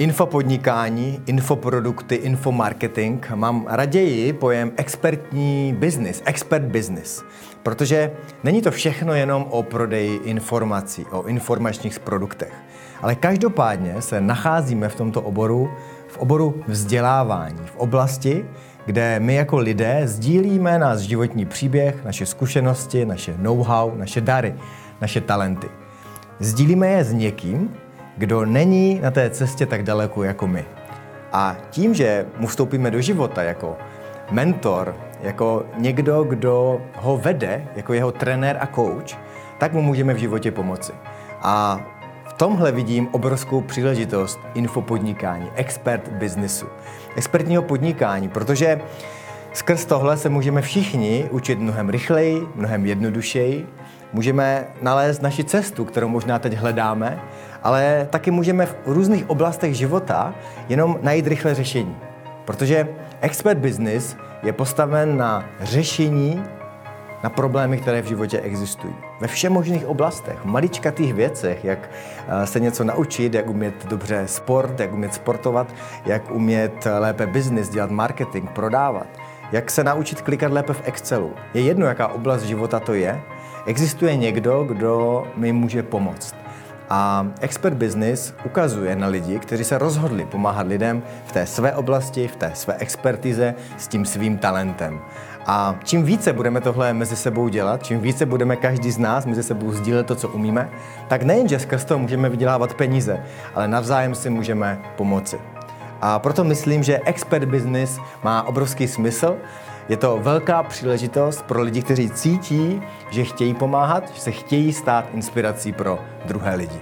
infopodnikání, infoprodukty, infomarketing mám raději pojem expertní business, expert business. Protože není to všechno jenom o prodeji informací, o informačních produktech. Ale každopádně se nacházíme v tomto oboru, v oboru vzdělávání, v oblasti, kde my jako lidé sdílíme náš životní příběh, naše zkušenosti, naše know-how, naše dary, naše talenty. Sdílíme je s někým, kdo není na té cestě tak daleko jako my. A tím, že mu vstoupíme do života jako mentor, jako někdo, kdo ho vede, jako jeho trenér a coach, tak mu můžeme v životě pomoci. A v tomhle vidím obrovskou příležitost infopodnikání, expert biznesu, expertního podnikání, protože skrz tohle se můžeme všichni učit mnohem rychleji, mnohem jednodušeji, můžeme nalézt naši cestu, kterou možná teď hledáme, ale taky můžeme v různých oblastech života jenom najít rychle řešení. Protože expert business je postaven na řešení na problémy, které v životě existují. Ve všech možných oblastech, v maličkatých věcech, jak eh, se něco naučit, jak umět dobře sport, jak umět sportovat, jak umět lépe business, dělat marketing, prodávat, jak se naučit klikat lépe v Excelu. Je jedno, jaká oblast života to je, existuje někdo, kdo mi může pomoct. A Expert Business ukazuje na lidi, kteří se rozhodli pomáhat lidem v té své oblasti, v té své expertize s tím svým talentem. A čím více budeme tohle mezi sebou dělat, čím více budeme každý z nás mezi sebou sdílet to, co umíme, tak nejenže skrz toho můžeme vydělávat peníze, ale navzájem si můžeme pomoci. A proto myslím, že expert business má obrovský smysl. Je to velká příležitost pro lidi, kteří cítí, že chtějí pomáhat, že se chtějí stát inspirací pro druhé lidi.